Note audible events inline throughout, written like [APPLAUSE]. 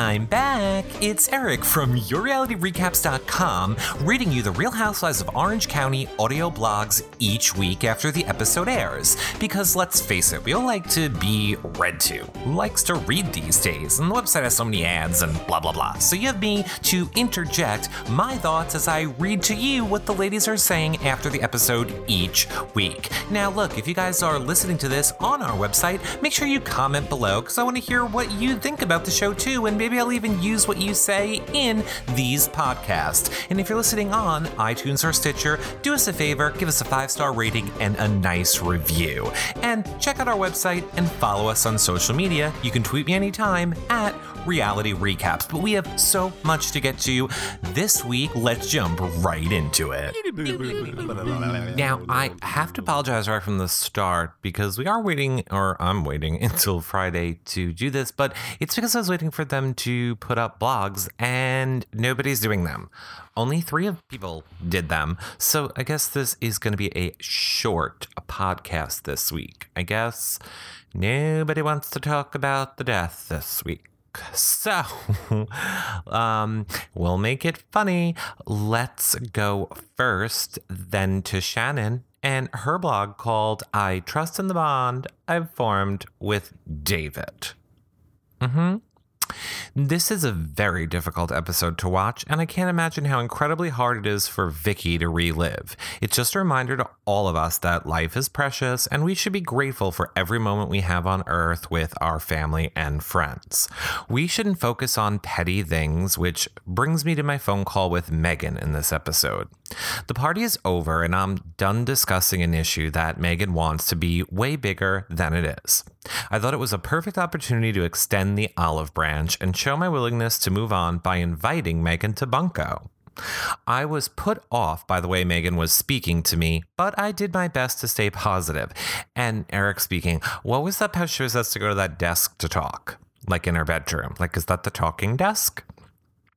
I'm back. It's Eric from YourRealityRecaps.com reading you the Real Housewives of Orange County audio blogs each week after the episode airs. Because let's face it, we all like to be read to. Who likes to read these days? And the website has so many ads and blah blah blah. So you have me to interject my thoughts as I read to you what the ladies are saying after the episode each week. Now, look, if you guys are listening to this on our website, make sure you comment below because I want to hear what you think about the show too, and maybe I'll even use what you say in these podcasts. And if you're listening on iTunes or Stitcher, do us a favor, give us a five star rating and a nice review. And check out our website and follow us on social media. You can tweet me anytime at reality recaps. But we have so much to get to this week. Let's jump right into it. [LAUGHS] Now, I have to apologize right from the start because we are waiting, or I'm waiting [LAUGHS] until Friday to do this, but it's because I was waiting for them to put up blogs and nobody's doing them. Only three of people did them. So I guess this is going to be a short podcast this week. I guess nobody wants to talk about the death this week. So, [LAUGHS] um, we'll make it funny. Let's go first, then to Shannon and her blog called I Trust in the Bond I've Formed with David. Mm hmm. This is a very difficult episode to watch, and I can't imagine how incredibly hard it is for Vicki to relive. It's just a reminder to all of us that life is precious, and we should be grateful for every moment we have on Earth with our family and friends. We shouldn't focus on petty things, which brings me to my phone call with Meghan in this episode. The party is over, and I'm done discussing an issue that Meghan wants to be way bigger than it is. I thought it was a perfect opportunity to extend the olive branch and show my willingness to move on by inviting Meghan to Bunko. I was put off by the way Meghan was speaking to me, but I did my best to stay positive. And Eric speaking, what was that how she was asked to go to that desk to talk? Like in her bedroom. Like, is that the talking desk?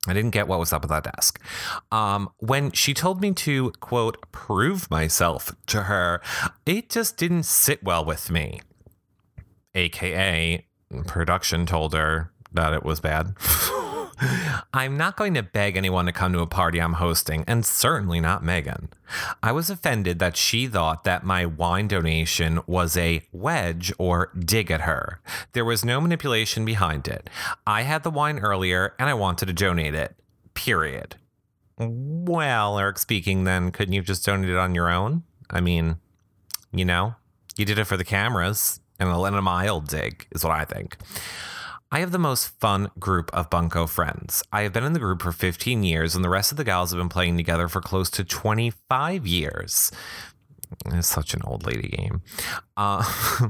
I didn't get what was up with that desk. Um, when she told me to, quote, prove myself to her, it just didn't sit well with me. AKA, production told her that it was bad. [LAUGHS] I'm not going to beg anyone to come to a party I'm hosting, and certainly not Meghan. I was offended that she thought that my wine donation was a wedge or dig at her. There was no manipulation behind it. I had the wine earlier and I wanted to donate it. Period. Well, Eric speaking, then couldn't you just donate it on your own? I mean, you know, you did it for the cameras and a mild dig, is what I think. I have the most fun group of Bunko friends. I have been in the group for 15 years, and the rest of the gals have been playing together for close to 25 years. It's such an old lady game. Uh,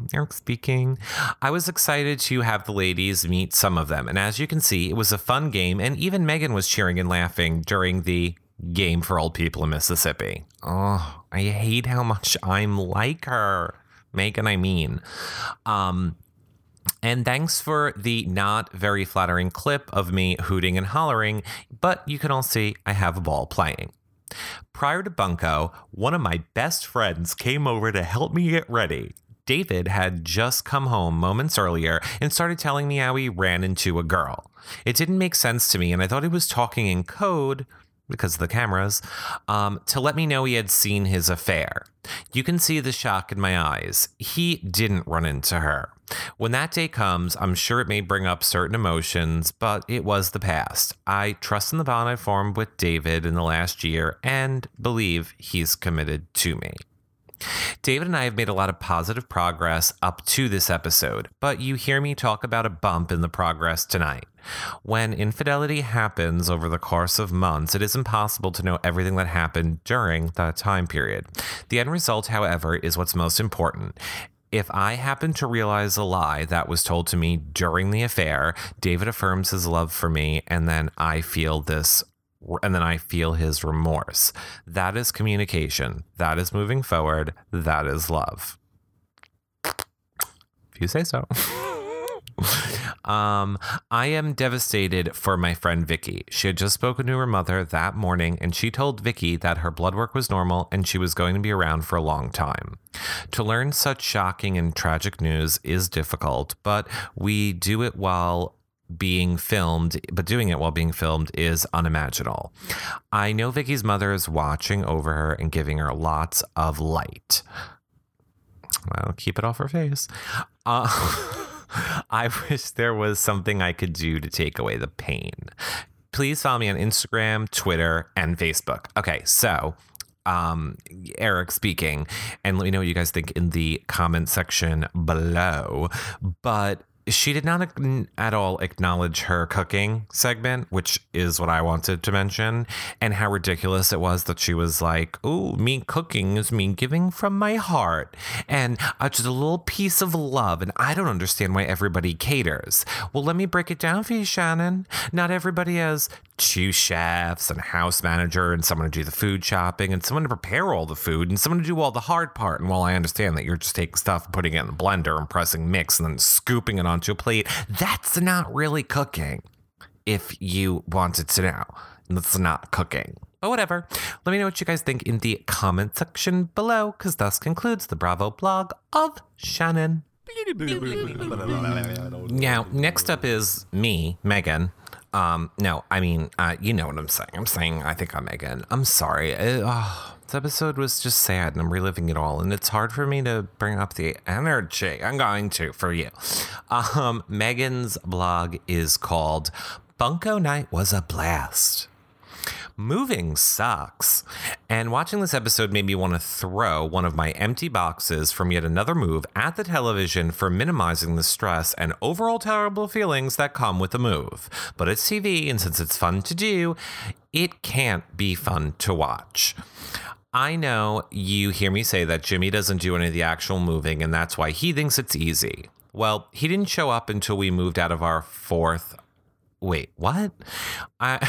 [LAUGHS] Eric speaking. I was excited to have the ladies meet some of them. And as you can see, it was a fun game. And even Meghan was cheering and laughing during the game for old people in Mississippi. Oh, I hate how much I'm like her. Meghan, I mean. Um, and thanks for the not very flattering clip of me hooting and hollering, but you can all see I have a ball playing. Prior to Bunko, one of my best friends came over to help me get ready. David had just come home moments earlier and started telling me how he ran into a girl. It didn't make sense to me, and I thought he was talking in code, because of the cameras, um, to let me know he had seen his affair. You can see the shock in my eyes. He didn't run into her. When that day comes, I'm sure it may bring up certain emotions, but it was the past. I trust in the bond I formed with David in the last year and believe he's committed to me. David and I have made a lot of positive progress up to this episode, but you hear me talk about a bump in the progress tonight. When infidelity happens over the course of months, it is impossible to know everything that happened during that time period. The end result, however, is what's most important. If I happen to realize a lie that was told to me during the affair, David affirms his love for me, and then I feel this and then I feel his remorse. That is communication. That is moving forward. That is love. If you say so. [LAUGHS] [LAUGHS] um, I am devastated for my friend Vicki. She had just spoken to her mother that morning, and she told Vicki that her blood work was normal and she was going to be around for a long time. To learn such shocking and tragic news is difficult, but we do it while being filmed, but doing it while being filmed is unimaginable. I know Vicki's mother is watching over her and giving her lots of light. Well, keep it off her face. Uh, [LAUGHS] [LAUGHS] I wish there was something I could do to take away the pain. Please follow me on Instagram, Twitter, and Facebook. Okay, so um, Eric speaking, and let me know what you guys think in the comment section below. But she did not at all acknowledge her cooking segment, which is what I wanted to mention, and how ridiculous it was that she was like, "Oh, me cooking is me giving from my heart, and uh, just a little piece of love." And I don't understand why everybody caters. Well, let me break it down for you, Shannon. Not everybody has two chefs and a house manager and someone to do the food shopping and someone to prepare all the food and someone to do all the hard part. And while I understand that you're just taking stuff and putting it in the blender and pressing mix and then scooping it onto a plate, that's not really cooking. If you wanted to know, that's not cooking. But whatever. Let me know what you guys think in the comment section below, because thus concludes the Bravo blog of Shannon. [LAUGHS] Now, next up is me, Meghan. Um, no, I mean, uh, you know what I'm saying. I'm saying I think I'm Meghan. I'm sorry. It, oh, this episode was just sad and I'm reliving it all. And it's hard for me to bring up the energy. I'm going to for you. Um, Meghan's blog is called Bunko Night Was a Blast. Moving sucks. And watching this episode made me want to throw one of my empty boxes from yet another move at the television for minimizing the stress and overall terrible feelings that come with the move. But it's TV, and since it's fun to do, it can't be fun to watch. I know you hear me say that Jimmy doesn't do any of the actual moving, and that's why he thinks it's easy. Well, he didn't show up until we moved out of our fourth wait, what? I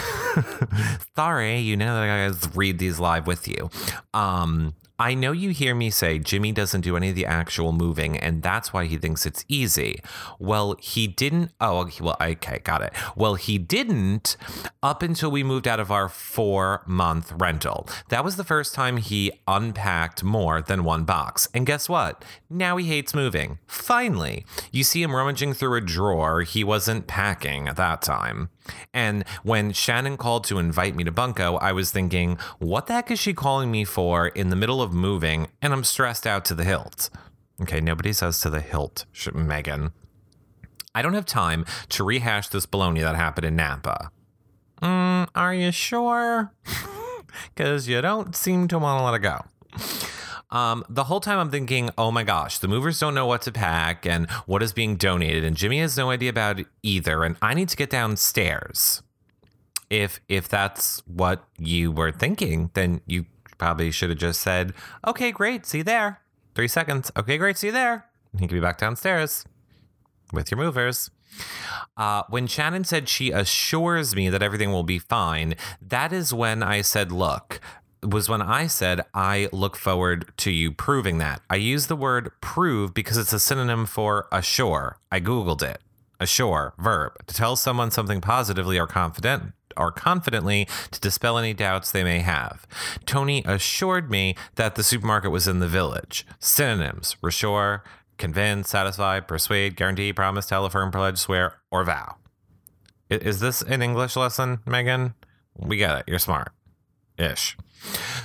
[LAUGHS] sorry, you know that I guys read these live with you. Um, I know you hear me say Jimmy doesn't do any of the actual moving, and that's why he thinks it's easy. Well, he didn't. Oh, well, okay, got it. Well, he didn't up until we moved out of our four month rental. That was the first time he unpacked more than one box. And guess what? Now he hates moving. Finally, you see him rummaging through a drawer he wasn't packing at that time. And when Shannon called to invite me to Bunko, I was thinking, what the heck is she calling me for in the middle of moving? And I'm stressed out to the hilt. Okay, nobody says to the hilt, Meghan. I don't have time to rehash this baloney that happened in Napa. Mm, are you sure? [LAUGHS] Because you don't seem to want to let it go. Um, the whole time I'm thinking, oh my gosh, the movers don't know what to pack and what is being donated, and Jimmy has no idea about it either, and I need to get downstairs. If if that's what you were thinking, then you probably should have just said, okay, great, see you there. Three seconds. Okay, great, see you there. He can be back downstairs with your movers. Uh, when Shannon said she assures me that everything will be fine, that is when I said, Look, was when I said, I look forward to you proving that. I use the word prove because it's a synonym for assure. I Googled it. Assure, verb, to tell someone something positively or confident or confidently to dispel any doubts they may have. Tony assured me that the supermarket was in the village. Synonyms, reassure, convince, satisfy, persuade, guarantee, promise, tell, affirm, pledge, swear, or vow. Is this an English lesson, Meghan? We got it. You're smart. Ish.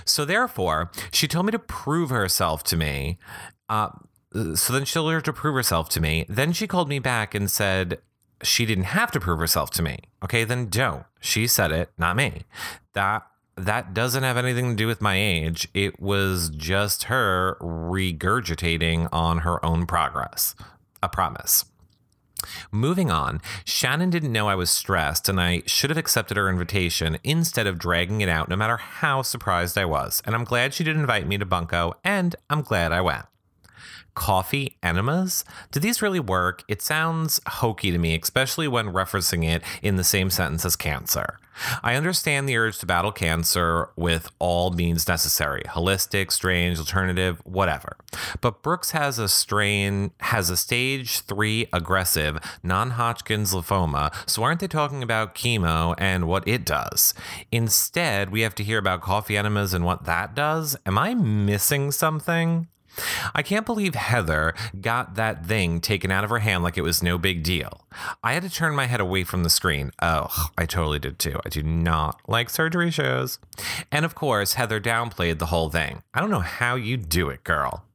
So therefore, she told me to prove herself to me. Uh, so then she told her to prove herself to me. Then she called me back and said she didn't have to prove herself to me. Okay, then don't. She said it, not me. That that doesn't have anything to do with my age. It was just her regurgitating on her own progress. A promise. Moving on, Shannon didn't know I was stressed, and I should have accepted her invitation instead of dragging it out, no matter how surprised I was. And I'm glad she did invite me to Bunko, and I'm glad I went. Coffee enemas? Do these really work? It sounds hokey to me, especially when referencing it in the same sentence as cancer. I understand the urge to battle cancer with all means necessary holistic, strange, alternative, whatever. But Brooks has a strain, has a stage three aggressive non Hodgkin's lymphoma, so aren't they talking about chemo and what it does? Instead, we have to hear about coffee enemas and what that does. Am I missing something? I can't believe Heather got that thing taken out of her hand like it was no big deal. I had to turn my head away from the screen. Oh, I totally did too. I do not like surgery shows. And of course, Heather downplayed the whole thing. I don't know how you do it, girl.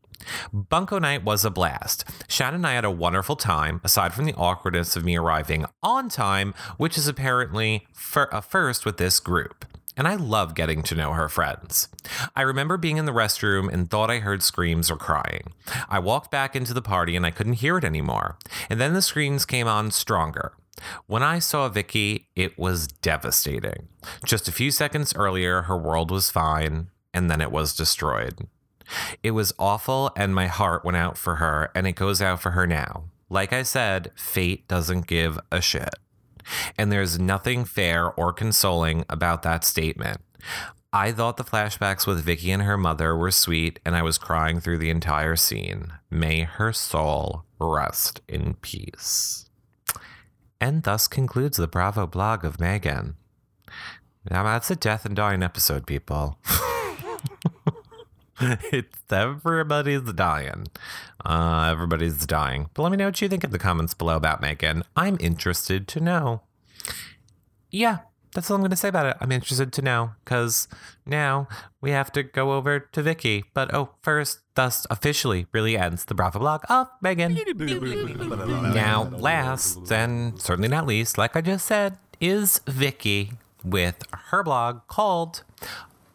Bunko night was a blast. Shannon and I had a wonderful time, aside from the awkwardness of me arriving on time, which is apparently a first with this group and I love getting to know her friends. I remember being in the restroom and thought I heard screams or crying. I walked back into the party and I couldn't hear it anymore, and then the screams came on stronger. When I saw Vicki, it was devastating. Just a few seconds earlier, her world was fine, and then it was destroyed. It was awful, and my heart went out for her, and it goes out for her now. Like I said, fate doesn't give a shit. And there's nothing fair or consoling about that statement. I thought the flashbacks with Vicki and her mother were sweet, and I was crying through the entire scene. May her soul rest in peace. And thus concludes the Bravo blog of Meghan. Now that's a death and dying episode, people. [LAUGHS] [LAUGHS] it's everybody's dying. Uh, everybody's dying. But let me know what you think in the comments below about Meghan. I'm interested to know. Yeah, that's all I'm going to say about it. I'm interested to know because now we have to go over to Vicki. But oh, first, thus officially really ends the Bravo blog of Meghan. now, last and certainly not least, like I just said, is Vicki with her blog called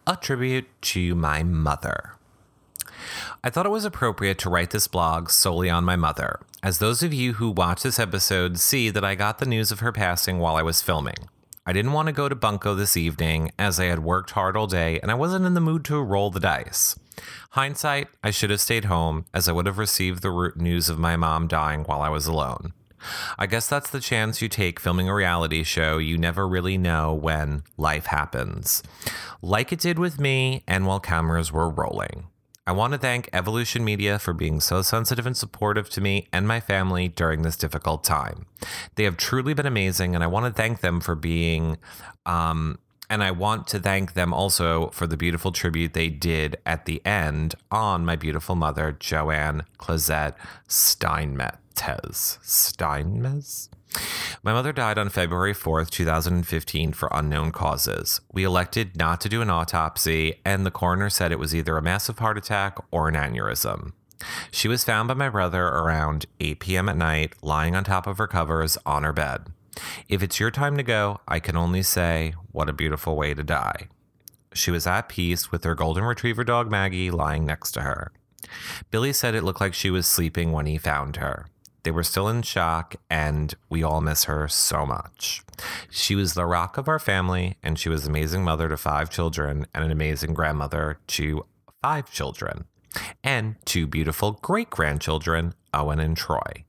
a tribute to my mother. I thought it was appropriate to write this blog solely on my mother, as those of you who watch this episode see that I got the news of her passing while I was filming. I didn't want to go to Bunko this evening as I had worked hard all day and I wasn't in the mood to roll the dice. Hindsight, I should have stayed home as I would have received the news of my mom dying while I was alone. I guess that's the chance you take filming a reality show. You never really know when life happens. Like it did with me and while cameras were rolling. I want to thank Evolution Media for being so sensitive and supportive to me and my family during this difficult time. They have truly been amazing, and I want to thank them for being um, and I want to thank them also for the beautiful tribute they did at the end on my beautiful mother, Joanne Clisette Steinmetz. Steinmetz? My mother died on February 4th, 2015, for unknown causes. We elected not to do an autopsy, and the coroner said it was either a massive heart attack or an aneurysm. She was found by my brother around 8 p.m. at night, lying on top of her covers on her bed. If it's your time to go, I can only say, what a beautiful way to die. She was at peace with her golden retriever dog Maggie lying next to her. Billy said it looked like she was sleeping when he found her. They were still in shock, and we all miss her so much. She was the rock of our family, and she was an amazing mother to five children and an amazing grandmother to five children, and two beautiful great grandchildren, Owen and Troy.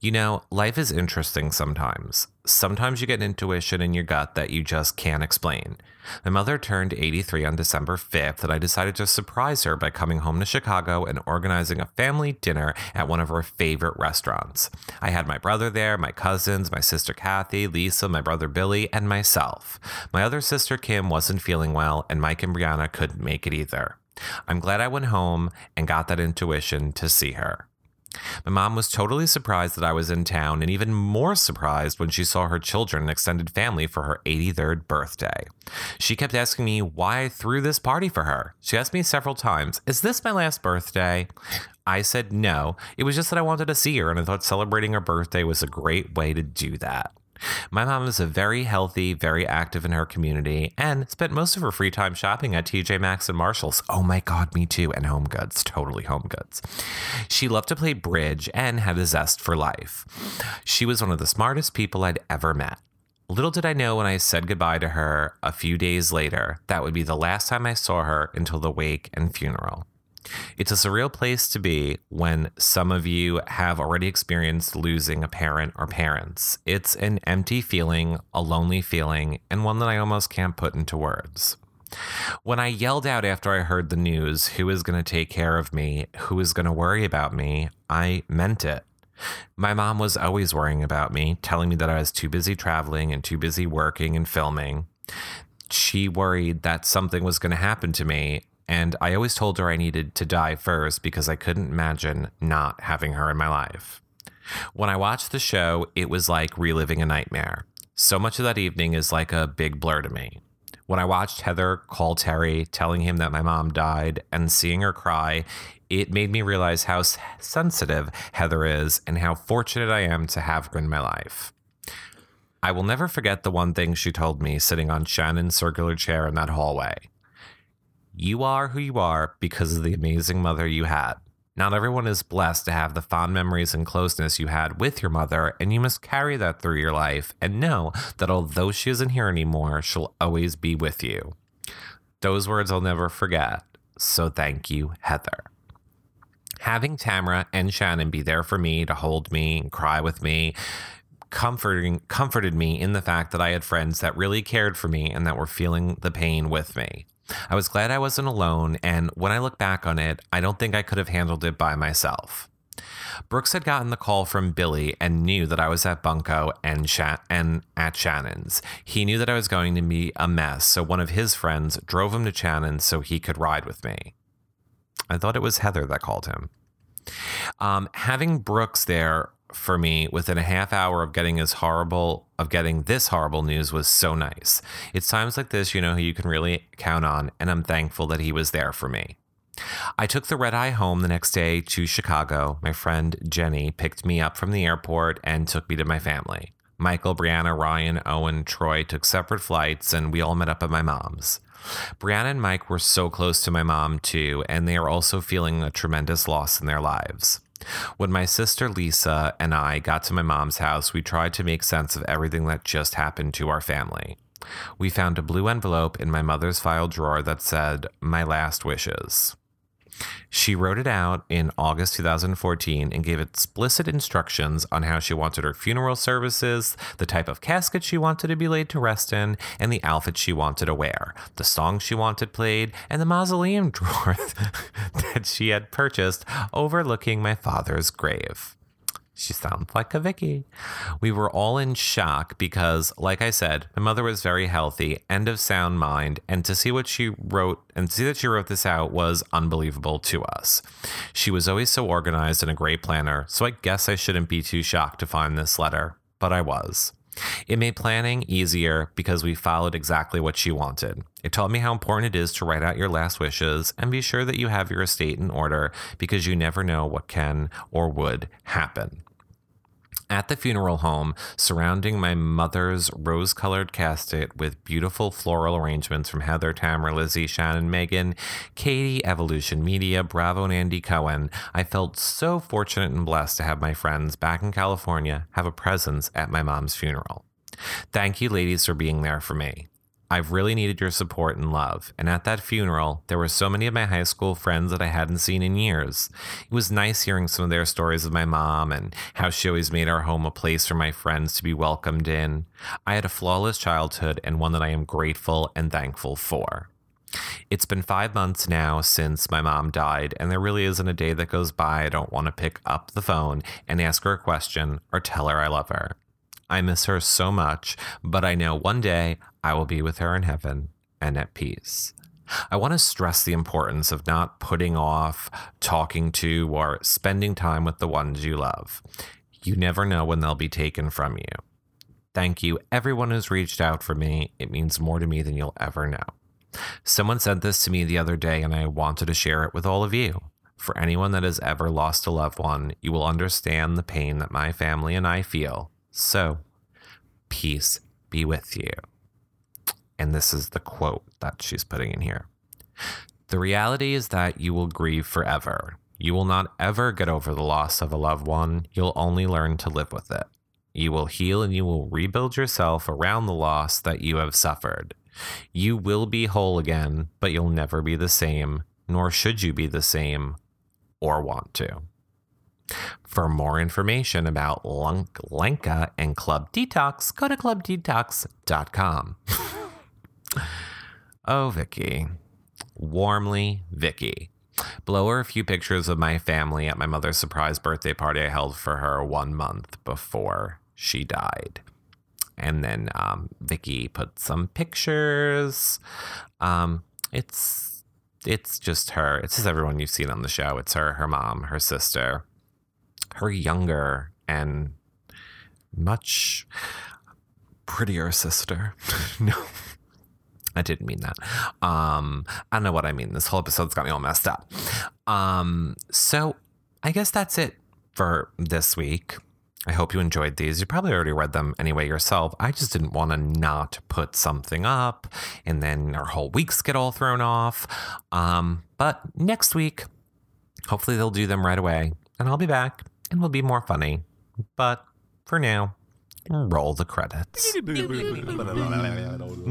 You know, life is interesting sometimes. Sometimes you get an intuition in your gut that you just can't explain. My mother turned 83 on December 5th, and I decided to surprise her by coming home to Chicago and organizing a family dinner at one of her favorite restaurants. I had my brother there, my cousins, my sister Kathy, Lisa, my brother Billy, and myself. My other sister Kim wasn't feeling well, and Mike and Briana couldn't make it either. I'm glad I went home and got that intuition to see her. My mom was totally surprised that I was in town and even more surprised when she saw her children and extended family for her 83rd birthday. She kept asking me why I threw this party for her. She asked me several times, Is this my last birthday? I said no. It was just that I wanted to see her and I thought celebrating her birthday was a great way to do that. My mom is a very healthy, very active in her community, and spent most of her free time shopping at TJ Maxx and Marshalls. Oh my God, me too. And Home Goods, totally Home Goods. She loved to play bridge and had a zest for life. She was one of the smartest people I'd ever met. Little did I know when I said goodbye to her a few days later, that would be the last time I saw her until the wake and funeral. It's a surreal place to be when some of you have already experienced losing a parent or parents. It's an empty feeling, a lonely feeling, and one that I almost can't put into words. When I yelled out after I heard the news, who is going to take care of me? Who is going to worry about me? I meant it. My mom was always worrying about me, telling me that I was too busy traveling and too busy working and filming. She worried that something was going to happen to me and I always told her I needed to die first because I couldn't imagine not having her in my life. When I watched the show, it was like reliving a nightmare. So much of that evening is like a big blur to me. When I watched Heather call Terry, telling him that my mom died, and seeing her cry, it made me realize how sensitive Heather is and how fortunate I am to have her in my life. I will never forget the one thing she told me sitting on Shannon's circular chair in that hallway. You are who you are because of the amazing mother you had. Not everyone is blessed to have the fond memories and closeness you had with your mother, and you must carry that through your life and know that although she isn't here anymore, she'll always be with you. Those words I'll never forget. So thank you, Heather. Having Tamra and Shannon be there for me to hold me and cry with me comforting comforted me in the fact that I had friends that really cared for me and that were feeling the pain with me. I was glad I wasn't alone, and when I look back on it, I don't think I could have handled it by myself. Brooks had gotten the call from Billy and knew that I was at Bunko and, Sha- and at Shannon's. He knew that I was going to be a mess, so one of his friends drove him to Shannon's so he could ride with me. I thought it was Heather that called him. Um, having Brooks there for me within a half hour of getting as horrible of getting this horrible news was so nice. It's times like this, you know, who you can really count on, and I'm thankful that he was there for me. I took the red eye home the next day to Chicago. My friend Jenny picked me up from the airport and took me to my family. Michael, Briana, Ryan, Owen, Troy took separate flights, and we all met up at my mom's. Briana and Mike were so close to my mom, too, and they are also feeling a tremendous loss in their lives. When my sister Lisa and I got to my mom's house, we tried to make sense of everything that just happened to our family. We found a blue envelope in my mother's file drawer that said, My last wishes. She wrote it out in August 2014 and gave explicit instructions on how she wanted her funeral services, the type of casket she wanted to be laid to rest in, and the outfit she wanted to wear, the songs she wanted played, and the mausoleum [LAUGHS] drawer that she had purchased overlooking my father's grave. She sounds like a Vicki. We were all in shock because, like I said, my mother was very healthy and of sound mind, and to see what she wrote and see that she wrote this out was unbelievable to us. She was always so organized and a great planner, so I guess I shouldn't be too shocked to find this letter, but I was. It made planning easier because we followed exactly what she wanted. It taught me how important it is to write out your last wishes and be sure that you have your estate in order because you never know what can or would happen. At the funeral home, surrounding my mother's rose colored casket with beautiful floral arrangements from Heather, Tamra, Lizzie, Shannon, Meghan, Katie, Evolution Media, Bravo, and Andy Cohen, I felt so fortunate and blessed to have my friends back in California have a presence at my mom's funeral. Thank you, ladies, for being there for me. I've really needed your support and love. And at that funeral, there were so many of my high school friends that I hadn't seen in years. It was nice hearing some of their stories of my mom and how she always made our home a place for my friends to be welcomed in. I had a flawless childhood and one that I am grateful and thankful for. It's been five months now since my mom died, and there really isn't a day that goes by I don't want to pick up the phone and ask her a question or tell her I love her. I miss her so much, but I know one day I will be with her in heaven and at peace. I want to stress the importance of not putting off talking to or spending time with the ones you love. You never know when they'll be taken from you. Thank you, everyone who's reached out for me. It means more to me than you'll ever know. Someone sent this to me the other day, and I wanted to share it with all of you. For anyone that has ever lost a loved one, you will understand the pain that my family and I feel so, peace be with you. And this is the quote that she's putting in here. The reality is that you will grieve forever. You will not ever get over the loss of a loved one. You'll only learn to live with it. You will heal and you will rebuild yourself around the loss that you have suffered. You will be whole again, but you'll never be the same, nor should you be the same or want to. For more information about Lenka and Club Detox, go to clubdetox.com. [LAUGHS] oh, Vicki. Warmly, Vicki. Below are a few pictures of my family at my mother's surprise birthday party I held for her one month before she died. And then um, Vicki put some pictures. Um, it's it's just her. It's just everyone you've seen on the show. It's her, her mom, her sister, her younger and much prettier sister. [LAUGHS] no. I didn't mean that. Um, I don't know what I mean. This whole episode's got me all messed up. Um, so I guess that's it for this week. I hope you enjoyed these. You probably already read them anyway yourself. I just didn't want to not put something up and then our whole weeks get all thrown off. Um, but next week, hopefully they'll do them right away and I'll be back and we'll be more funny. But for now, roll the credits. [LAUGHS]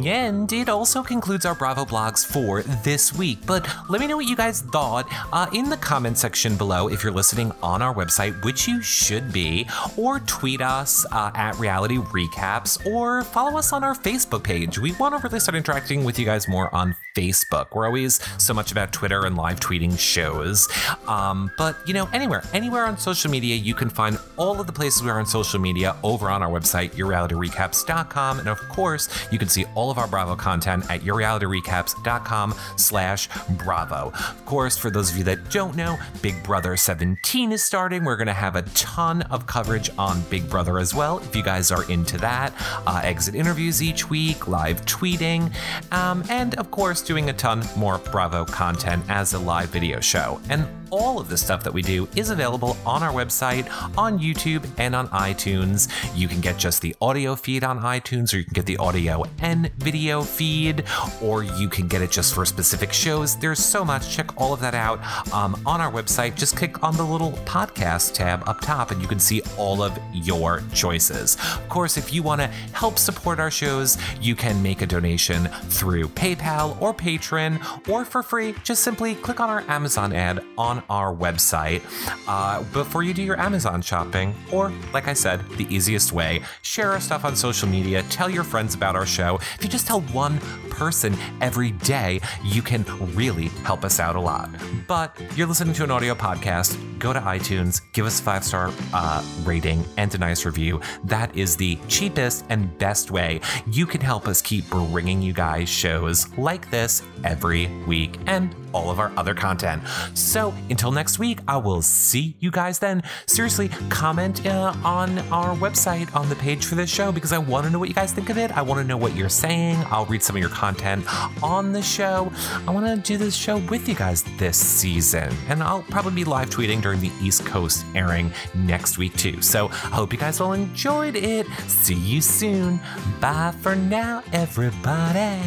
And it also concludes our Bravo blogs for this week. But let me know what you guys thought uh, in the comment section below if you're listening on our website, which you should be, or tweet us uh, at Reality Recaps, or follow us on our Facebook page. We want to really start interacting with you guys more on Facebook. We're always so much about Twitter and live tweeting shows. Um, but, you know, anywhere, anywhere on social media, you can find all of the places we are on social media over on our website, yourrealityrecaps.com. And of course, you can see all of our Bravo content at yourrealityrecaps.com slash Bravo. Of course, for those of you that don't know, Big Brother 17 is starting. We're going to have a ton of coverage on Big Brother as well, if you guys are into that. Uh, exit interviews each week, live tweeting, um, and of course, doing a ton more Bravo content as a live video show. And all of the stuff that we do is available on our website, on YouTube, and on iTunes. You can get just the audio feed on iTunes, or you can get the audio and video feed, or you can get it just for specific shows. There's so much. Check all of that out um, on our website. Just click on the little podcast tab up top, and you can see all of your choices. Of course, if you want to help support our shows, you can make a donation through PayPal or Patreon, or for free, just simply click on our Amazon ad on our website uh, before you do your Amazon shopping. Or, like I said, the easiest way share our stuff on social media, tell your friends about our show. If you just tell one person every day, you can really help us out a lot. But you're listening to an audio podcast, go to iTunes, give us a five star uh, rating and a nice review. That is the cheapest and best way you can help us keep bringing you guys shows like this every week and all of our other content. So until next week, I will see you guys then. Seriously, comment uh, on our website on the page for this show because I want to know what you guys think of it. I want to know what you're saying. I'll read some of your content on the show. I want to do this show with you guys this season, and I'll probably be live tweeting during the East Coast airing next week too. So I hope you guys all enjoyed it. See you soon. Bye for now, everybody.